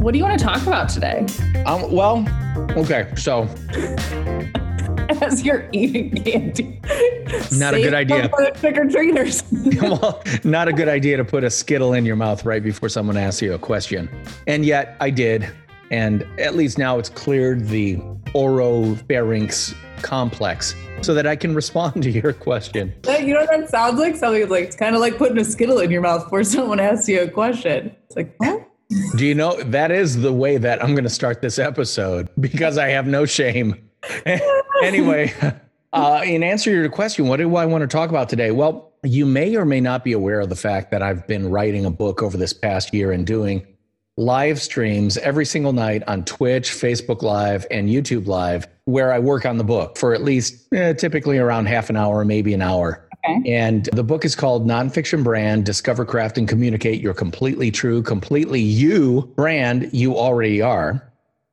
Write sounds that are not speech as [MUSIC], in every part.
What do you want to talk about today? Um, well, okay, so [LAUGHS] As you're eating candy. Not a good idea. them For the trick or treaters. [LAUGHS] well, not a good idea to put a Skittle in your mouth right before someone asks you a question. And yet I did. And at least now it's cleared the oropharynx complex so that I can [LAUGHS] respond to your question. you know what that sounds like? Something like it's kind of like putting a skittle in your mouth before someone asks you a question. It's like, what? Do you know that is the way that I'm going to start this episode because I have no shame. [LAUGHS] anyway, uh, in answer to your question, what do I want to talk about today? Well, you may or may not be aware of the fact that I've been writing a book over this past year and doing live streams every single night on Twitch, Facebook Live, and YouTube Live, where I work on the book for at least eh, typically around half an hour, maybe an hour. Okay. And the book is called Nonfiction Brand Discover, Craft, and Communicate Your Completely True, Completely You brand you already are.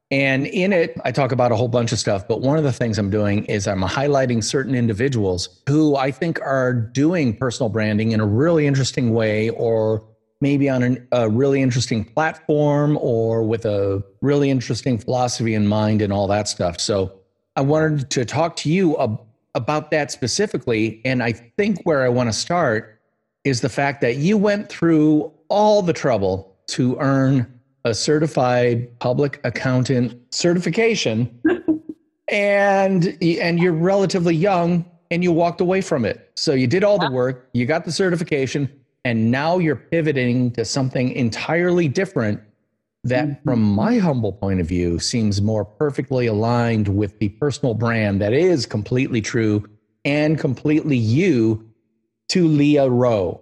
And in it, I talk about a whole bunch of stuff. But one of the things I'm doing is I'm highlighting certain individuals who I think are doing personal branding in a really interesting way, or maybe on an, a really interesting platform, or with a really interesting philosophy in mind, and all that stuff. So I wanted to talk to you about that specifically. And I think where I want to start is the fact that you went through all the trouble to earn a certified public accountant certification [LAUGHS] and and you're relatively young and you walked away from it so you did all the work you got the certification and now you're pivoting to something entirely different that mm-hmm. from my humble point of view seems more perfectly aligned with the personal brand that is completely true and completely you to Leah Rowe.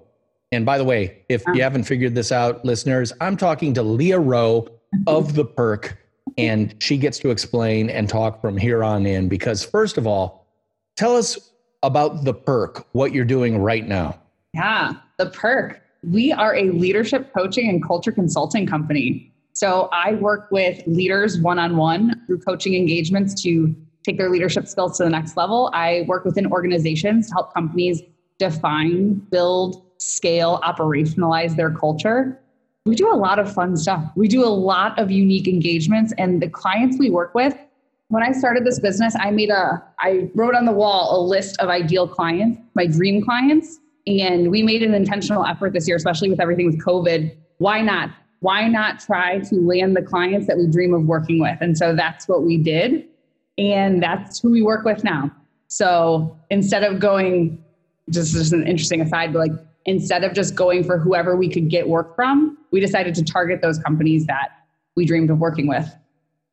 And by the way, if you ah. haven't figured this out, listeners, I'm talking to Leah Rowe of the Perk, and she gets to explain and talk from here on in. Because, first of all, tell us about the Perk, what you're doing right now. Yeah, the perk. We are a leadership coaching and culture consulting company. So I work with leaders one on one through coaching engagements to take their leadership skills to the next level. I work within organizations to help companies define, build, scale, operationalize their culture. We do a lot of fun stuff. We do a lot of unique engagements, and the clients we work with. When I started this business, I made a, I wrote on the wall a list of ideal clients, my dream clients, and we made an intentional effort this year, especially with everything with COVID. Why not? Why not try to land the clients that we dream of working with? And so that's what we did. And that's who we work with now. So instead of going, just, just an interesting aside, but like instead of just going for whoever we could get work from, we decided to target those companies that we dreamed of working with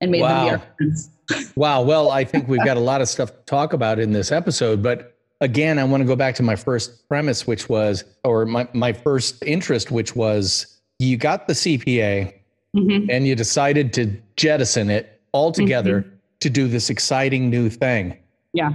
and made them be Wow. our friends. [LAUGHS] Wow. Well, I think we've got a lot of stuff to talk about in this episode. But again, I want to go back to my first premise, which was, or my, my first interest, which was you got the CPA Mhm. and you decided to jettison it altogether to do this exciting new thing. Yeah.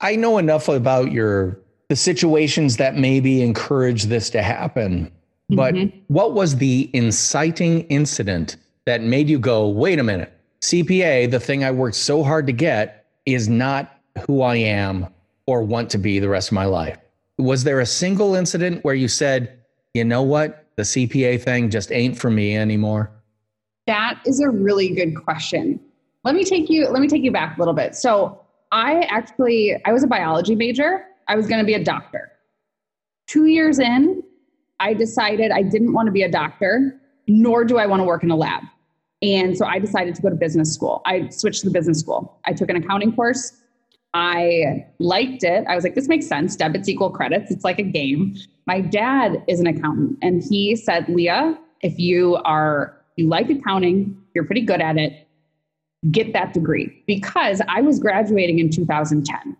I know enough about your the situations that maybe encourage this to happen. But Mhm. what was the inciting incident that made you go, wait a minute, CPA, the thing I worked so hard to get, is not who I am or want to be the rest of my life? Was there a single incident where you said, you know what, the CPA thing just ain't for me anymore? That is a really good question. Let me take you let me take you back a little bit. So, I actually I was a biology major. I was going to be a doctor. 2 years in, I decided I didn't want to be a doctor, nor do I want to work in a lab. And so I decided to go to business school. I switched to business school. I took an accounting course. I liked it. I was like, this makes sense. Debits equal credits. It's like a game. My dad is an accountant, and he said, Leah, if you are you like accounting, you're pretty good at it, get that degree. Because I was graduating in 2010,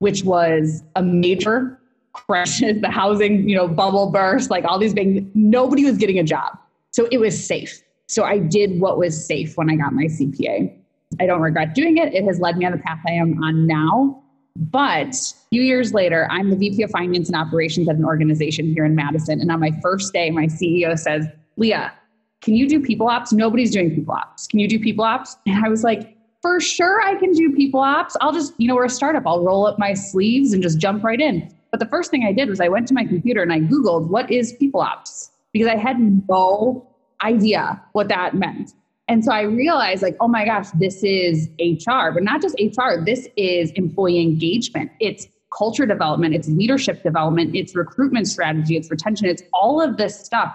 which was a major crash. The housing, you know, bubble burst, like all these big. Nobody was getting a job, so it was safe. So I did what was safe when I got my CPA. I don't regret doing it. It has led me on the path I am on now. But a few years later, I'm the VP of Finance and Operations at an organization here in Madison. And on my first day, my CEO says, Leah, can you do people ops? Nobody's doing people ops. Can you do people ops? And I was like, for sure I can do people ops. I'll just, you know, we're a startup. I'll roll up my sleeves and just jump right in. But the first thing I did was I went to my computer and I Googled what is people ops because I had no idea what that meant. And so I realized, like, oh my gosh, this is HR, but not just HR, this is employee engagement. It's culture development, it's leadership development, it's recruitment strategy, it's retention, it's all of this stuff.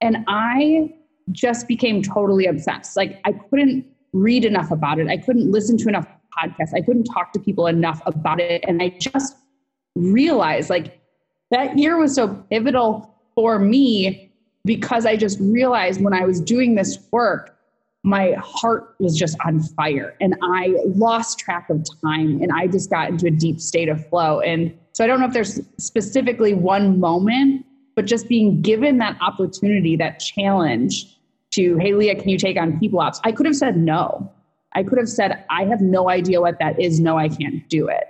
And I just became totally obsessed. Like, I couldn't read enough about it, I couldn't listen to enough podcasts, I couldn't talk to people enough about it. And I just realized, like, that year was so pivotal for me because I just realized when I was doing this work, my heart was just on fire and I lost track of time and I just got into a deep state of flow. And so I don't know if there's specifically one moment, but just being given that opportunity, that challenge to, hey, Leah, can you take on people ops? I could have said no. I could have said, I have no idea what that is. No, I can't do it.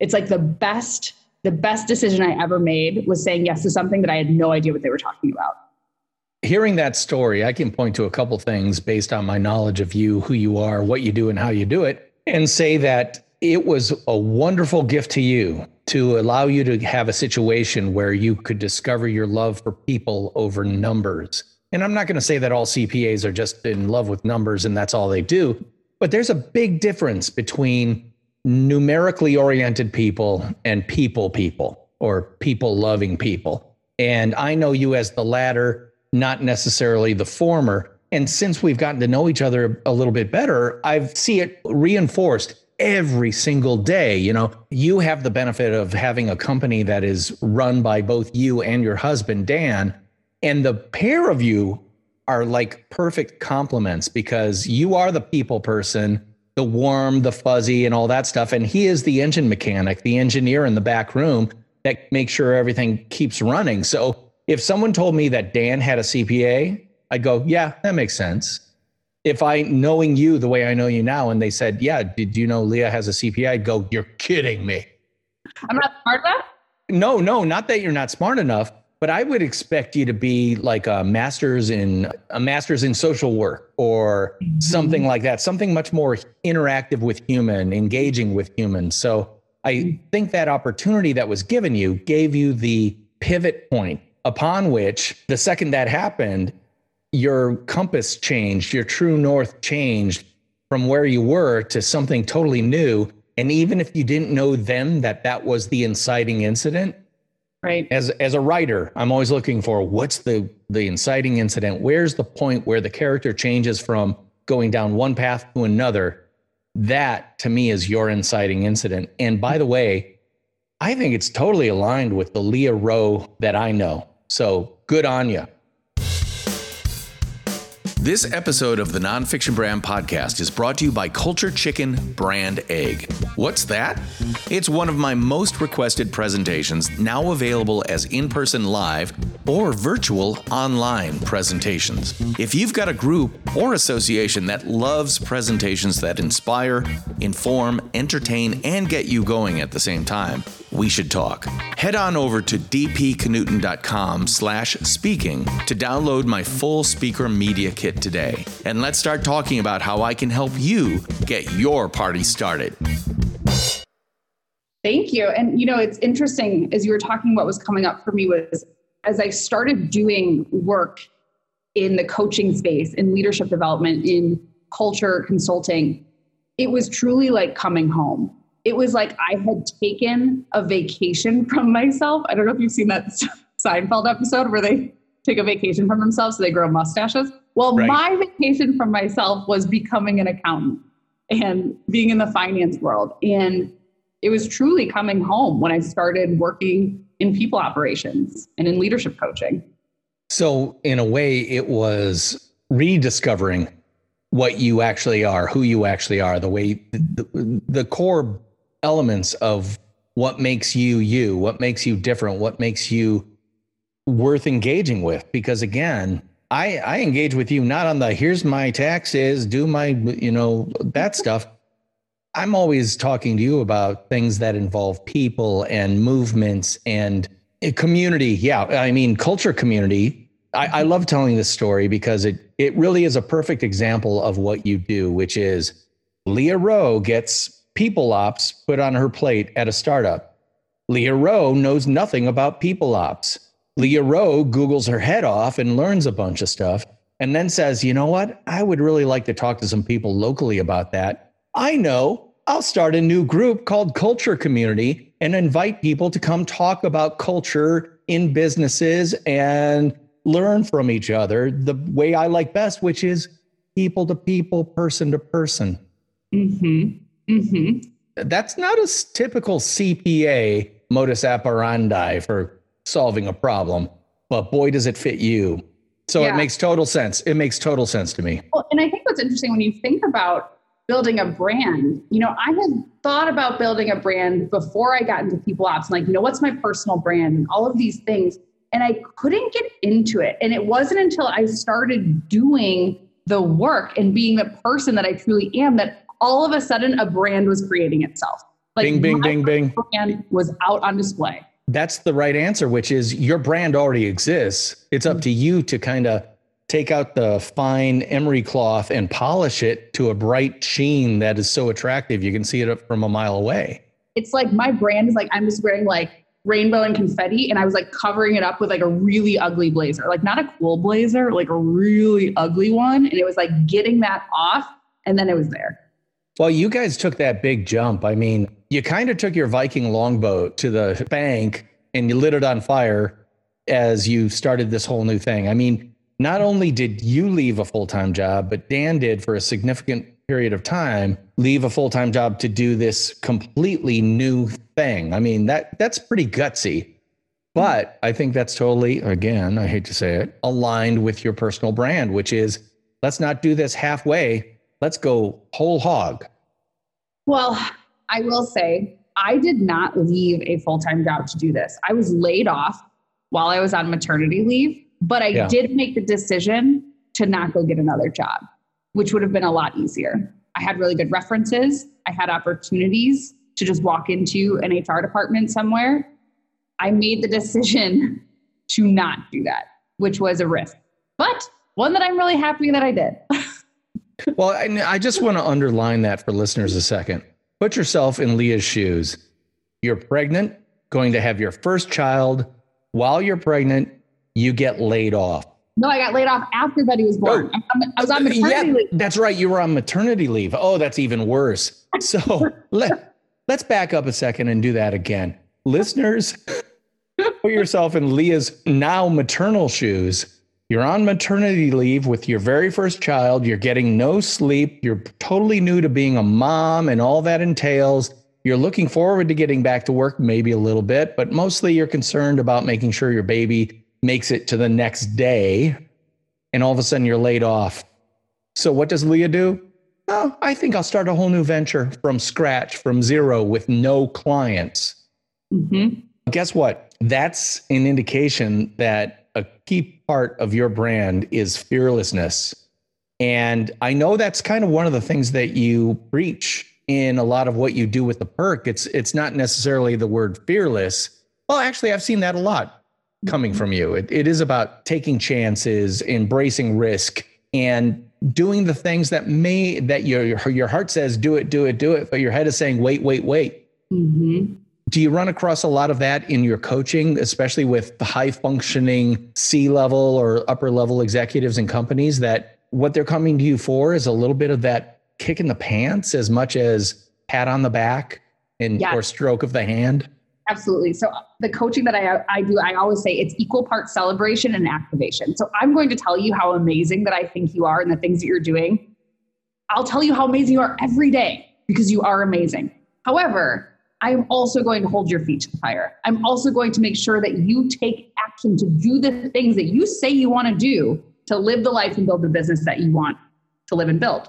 It's like the best, the best decision I ever made was saying yes to something that I had no idea what they were talking about hearing that story, I can point to a couple things based on my knowledge of you, who you are, what you do, and how you do it, and say that it was a wonderful gift to you to allow you to have a situation where you could discover your love for people over numbers. And I'm not going to say that all CPAs are just in love with numbers and that's all they do, but there's a big difference between numerically oriented people and people people or people loving people. And I know you as the latter not necessarily the former. And since we've gotten to know each other a little bit better, I see it reinforced every single day. You know, you have the benefit of having a company that is run by both you and your husband, Dan. And the pair of you are like perfect complements because you are the people person, the warm, the fuzzy, and all that stuff. And he is the engine mechanic, the engineer in the back room that makes sure everything keeps running. So if someone told me that Dan had a CPA, I'd go, yeah, that makes sense. If I, knowing you the way I know you now, and they said, yeah, did you know Leah has a CPA? I'd go, you're kidding me. I'm not smart enough? No, no, not that you're not smart enough, but I would expect you to be like a master's in a master's in social work or mm-hmm. something like that, something much more interactive with human, engaging with humans. So I mm-hmm. think that opportunity that was given you gave you the pivot point upon which the second that happened, your compass changed, your true north changed from where you were to something totally new. And even if you didn't know then that that was the inciting incident, right? As as a writer, I'm always looking for what's the the inciting incident. Where's the point where the character changes from going down one path to another? That to me is your inciting incident. And by the way, I think it's totally aligned with the Leah Rowe that I know. So good on you. This episode of the Nonfiction Brand Podcast is brought to you by Culture Chicken Brand Egg. What's that? It's one of my most requested presentations, now available as in person live or virtual online presentations. If you've got a group or association that loves presentations that inspire, inform, entertain, and get you going at the same time, we should talk. Head on over to dpknudten.com slash speaking to download my full speaker media kit today. And let's start talking about how I can help you get your party started. Thank you. And you know, it's interesting as you were talking, what was coming up for me was as I started doing work in the coaching space, in leadership development, in culture consulting, it was truly like coming home it was like I had taken a vacation from myself. I don't know if you've seen that [LAUGHS] Seinfeld episode where they take a vacation from themselves so they grow mustaches. Well, right. my vacation from myself was becoming an accountant and being in the finance world. And it was truly coming home when I started working in people operations and in leadership coaching. So, in a way, it was rediscovering what you actually are, who you actually are, the way the, the core elements of what makes you you, what makes you different, what makes you worth engaging with. Because again, I, I engage with you not on the here's my taxes, do my, you know, that [LAUGHS] stuff. I'm always talking to you about things that involve people and movements and eh, community. Yeah. I mean, culture community. I, I mm-hmm. love telling this story because it, it really is a perfect example of what you do, which is Leah Rowe gets people ops put on her plate at a startup. Leah Rowe knows nothing about people ops. Leah Rowe Googles her head off and learns a bunch of stuff. and then says, you know what? I would really like to talk to some people locally about that. I know I'll start a new group called Culture Community and invite people to come talk about culture in businesses and learn from each other the way I like best, which is people to people, person to person. Mm-hmm. Mm-hmm. That's not a typical CPA modus operandi for solving a problem, but boy, does it fit you. So yeah. it makes total sense. It makes total sense to me. Well, and I think what's interesting when you think about building a brand, you know, I had thought about building a brand before I got into people ops, like, you know, what's my personal brand and all of these things. And I couldn't get into it. And it wasn't until I started doing the work and being the person that I truly am that all of a sudden a brand was creating itself. Like bing, bing, bing, bing. Brand was out on display. That's the right answer, which is your brand already exists. It's up to you to kind of take out the fine emery cloth and polish it to a bright sheen that is so attractive you can see it from a mile away. It's like my brand is like I'm just wearing like rainbow and confetti and I was like covering it up with like a really ugly blazer. Like not a cool blazer, like a really ugly one and it was like getting that off and then it was there. Well, you guys took that big jump. I mean, you kind of took your Viking longboat to the bank and you lit it on fire as you started this whole new thing. I mean, not only did you leave a full time job, but Dan did for a significant period of time leave a full time job to do this completely new thing. I mean, that that's pretty gutsy. But I think that's totally, again, I hate to say it, aligned with your personal brand, which is let's not do this halfway let's go whole hog. Well, I will say, I did not leave a full time job to do this. I was laid off while I was on maternity leave, but I yeah. did make the decision to not go get another job, which would have been a lot easier. I had really good references, I had opportunities to just walk into an HR department somewhere. I made the decision [LAUGHS] to not do that, which was a risk, but one that I'm really happy that I did. [LAUGHS] well, I, I just want to underline that for listeners a second. Put yourself in Leah's shoes. You're pregnant, going to have your first child. While you're pregnant, you get laid off. No, I got laid off after Betty was born. Oh, I was on maternity yeah, leave. That's right. You were on maternity leave. Oh, that's even worse. So [LAUGHS] let, let's back up a second and do that again. Listeners, put yourself in Leah's now maternal shoes you're on maternity leave with your very first child. You're getting no sleep. You're totally new to being a mom and all that entails. You're looking forward to getting back to work, maybe a little bit, but mostly you're concerned about making sure your baby makes it to the next day. And all of a sudden you're laid off. So what does Leah do? Oh, I think I'll start a whole new venture from scratch, from zero, with no clients. Mm-hmm. Guess what? That's an indication that a key part of your brand is fearlessness. And I know that's kind of one of the things that you preach in a lot of what you do with the perk. It's it's not necessarily the word fearless. Well, actually, I've seen that a lot coming from you. It, it is about taking chances, embracing risk, and doing the things that may that your your heart says do it, do it, do it, but your head is saying wait, wait, wait. Mm-hmm. Do you run across a lot of that in your coaching, especially with the high functioning C level or upper level executives and companies that what they're coming to you for is a little bit of that kick in the pants as much as pat on the back and or stroke of the hand? Absolutely. So the coaching that I, I do, I always say it's equal part celebration and activation. So I'm going to tell you how amazing that I think you are and the things that you're doing. I'll tell you how amazing you are every day because you are amazing. However, I'm also going to hold your feet to the fire. I'm also going to make sure that you take action to do the things that you say you want to do to live the life and build the business that you want to live and build.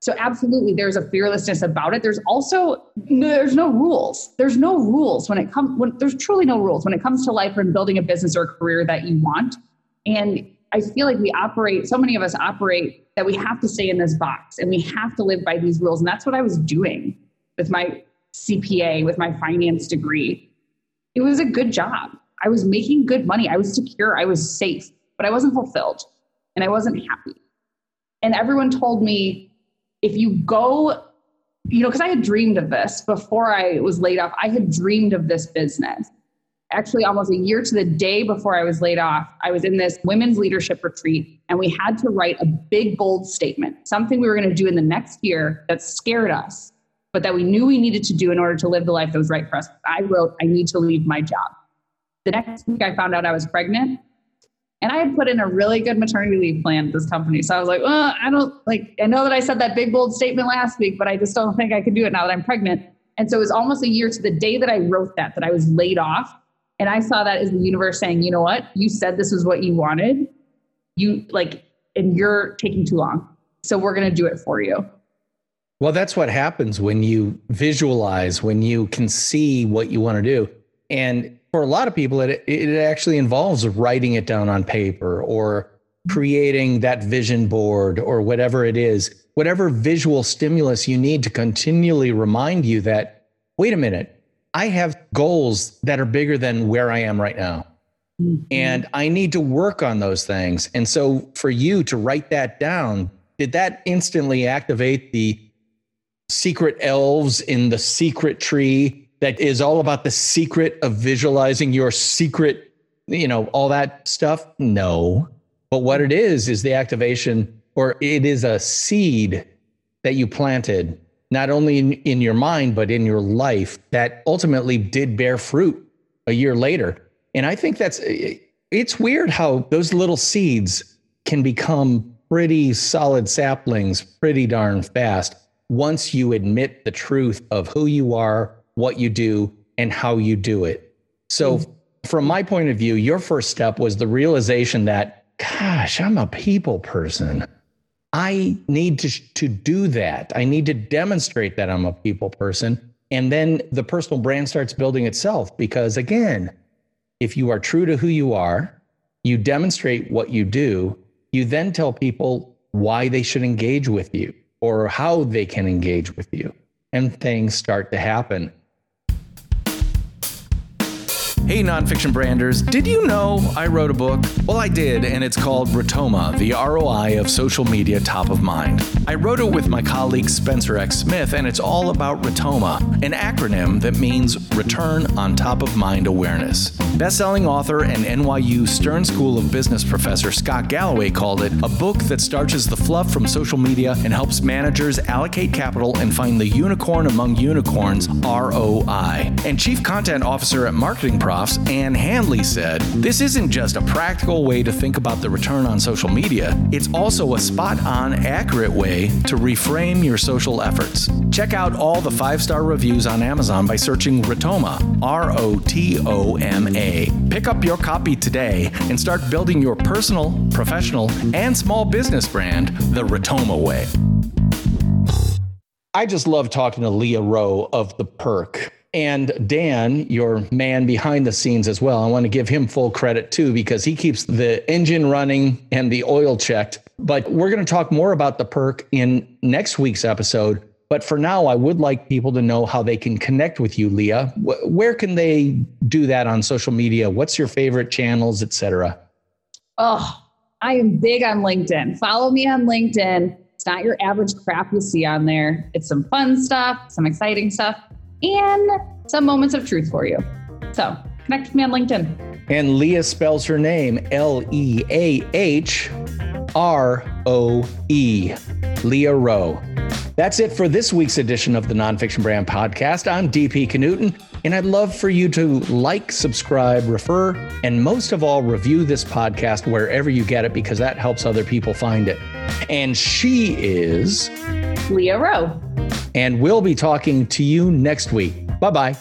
So absolutely there's a fearlessness about it. There's also there's no rules. There's no rules when it comes when there's truly no rules when it comes to life and building a business or a career that you want. And I feel like we operate so many of us operate that we have to stay in this box and we have to live by these rules and that's what I was doing with my CPA with my finance degree. It was a good job. I was making good money. I was secure. I was safe, but I wasn't fulfilled and I wasn't happy. And everyone told me if you go, you know, because I had dreamed of this before I was laid off, I had dreamed of this business. actually almost a year to the day before I was laid off, I was in this women's leadership retreat and we had to write a big, bold statement, something we were going to do in the next year that scared us, but that we knew we needed to do in order to live the life that was right for us. I wrote, I need to leave my job. The next week I found out I was pregnant and I had put in a really good maternity leave plan at this company. So I was like, well, I don't like, I know that I said that big, bold statement last week, but I just don't think I can do it now that I'm pregnant. And so it was almost a year to the day that I wrote that, that I was laid off. And I saw that as the universe saying, you know what? You said this was what you wanted. You like, and you're taking too long. So we're going to do it for you. Well, that's what happens when you visualize, when you can see what you want to do. And for a lot of people, it, it actually involves writing it down on paper or creating that vision board or whatever it is, whatever visual stimulus you need to continually remind you that, wait a minute, I have goals that are bigger than where I am right now. Mm-hmm. And I need to work on those things. And so for you to write that down, did that instantly activate the secret elves in the secret tree that is all about the secret of visualizing your secret, you know, all that stuff? No. But what it is, is the activation, or it is a seed that you planted not only in, in your mind, but in your life that ultimately did bear fruit a year later. And I think that's, it's weird how those little seeds can become pretty solid saplings pretty darn fast once you admit the truth of who you are, what you do, and how you do it. So, mm-hmm. from my point of view, your first step was the realization that, gosh, I'm a people person. I need to, to do that. I need to demonstrate that I'm a people person. And then the personal brand starts building itself because, again, if you are true to who you are, you demonstrate what you do, you then tell people why they should engage with you or how they can engage with you. And things start to happen. Hey, nonfiction branders, did you know I wrote a book? Well, I did, and it's called Rotoma, the ROI of social media top of mind. I wrote it with my colleague Spencer X. Smith, and it's all about Rotoma, an acronym that means Return on Top of Mind Awareness. Best-selling author and NYU Stern School of Business professor Scott Galloway called it a book that starches the fluff from social media and helps managers allocate capital and find the unicorn among unicorns ROI. And Chief Content Officer at MarketingProfs Ann Handley said, This isn't just a practical way to think about the return on social media, it's also a spot on, accurate way to reframe your social efforts. Check out all the five star reviews on Amazon by searching Rotoma, R O T O M A. Pick up your copy today and start building your personal, professional, and small business brand the Rotoma way. I just love talking to Leah Rowe of The Perk and Dan, your man behind the scenes as well. I want to give him full credit too, because he keeps the engine running and the oil checked. But we're going to talk more about the perk in next week's episode. But for now, I would like people to know how they can connect with you, Leah. Where can they do that on social media? What's your favorite channels, etc.? Oh, I am big on LinkedIn. Follow me on LinkedIn. It's not your average crap you see on there. It's some fun stuff, some exciting stuff and some moments of truth for you. So connect with me on LinkedIn. And Leah spells her name L E A H R O E, Leah Rowe. That's it for this week's edition of the Nonfiction Brand Podcast. I'm DP Knudten, and I'd love for you to like, subscribe, refer, and most of all, review this podcast wherever you get it because that helps other people find it. And she is Leah Rowe and we'll be talking to you next week. Bye bye.